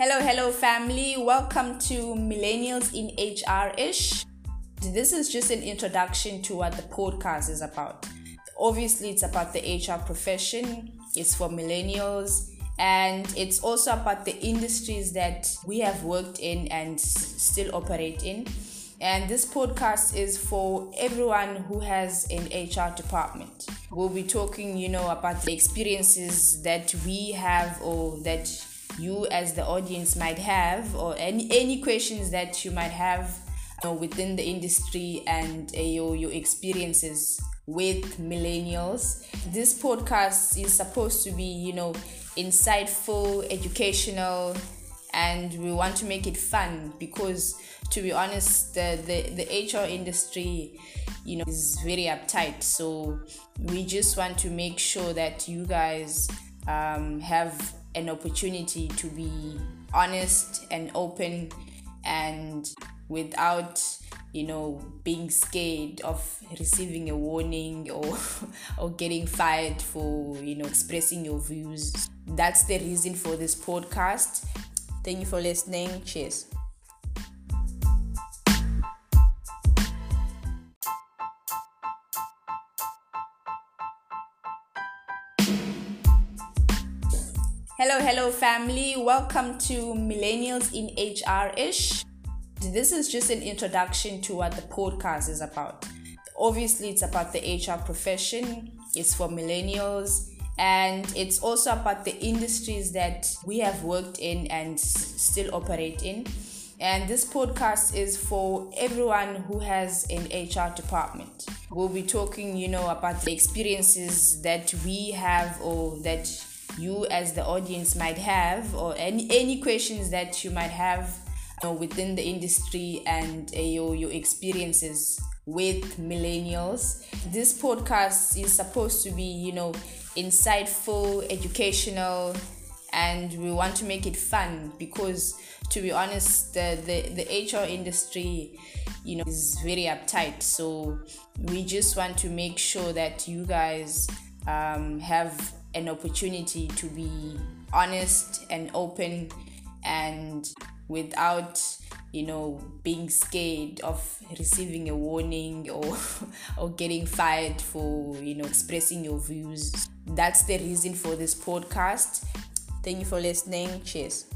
Hello, hello, family. Welcome to Millennials in HR ish. This is just an introduction to what the podcast is about. Obviously, it's about the HR profession, it's for millennials, and it's also about the industries that we have worked in and still operate in. And this podcast is for everyone who has an HR department. We'll be talking, you know, about the experiences that we have or that you as the audience might have or any any questions that you might have you know, within the industry and uh, your your experiences with millennials. This podcast is supposed to be, you know, insightful, educational, and we want to make it fun because to be honest the, the the hr industry you know is very uptight so we just want to make sure that you guys um, have an opportunity to be honest and open and without you know being scared of receiving a warning or or getting fired for you know expressing your views that's the reason for this podcast Thank you for listening. Cheers. Hello, hello, family. Welcome to Millennials in HR ish. This is just an introduction to what the podcast is about. Obviously, it's about the HR profession, it's for millennials, and it's also about the industries that we have worked in and still operate in. And this podcast is for everyone who has an HR department. We'll be talking, you know, about the experiences that we have or that you as the audience might have or any any questions that you might have you know, within the industry and uh, your your experiences with millennials. This podcast is supposed to be, you know, insightful, educational, and we want to make it fun because to be honest the, the, the hr industry you know is very uptight so we just want to make sure that you guys um, have an opportunity to be honest and open and without you know being scared of receiving a warning or or getting fired for you know expressing your views. That's the reason for this podcast. Thank you for listening. Cheers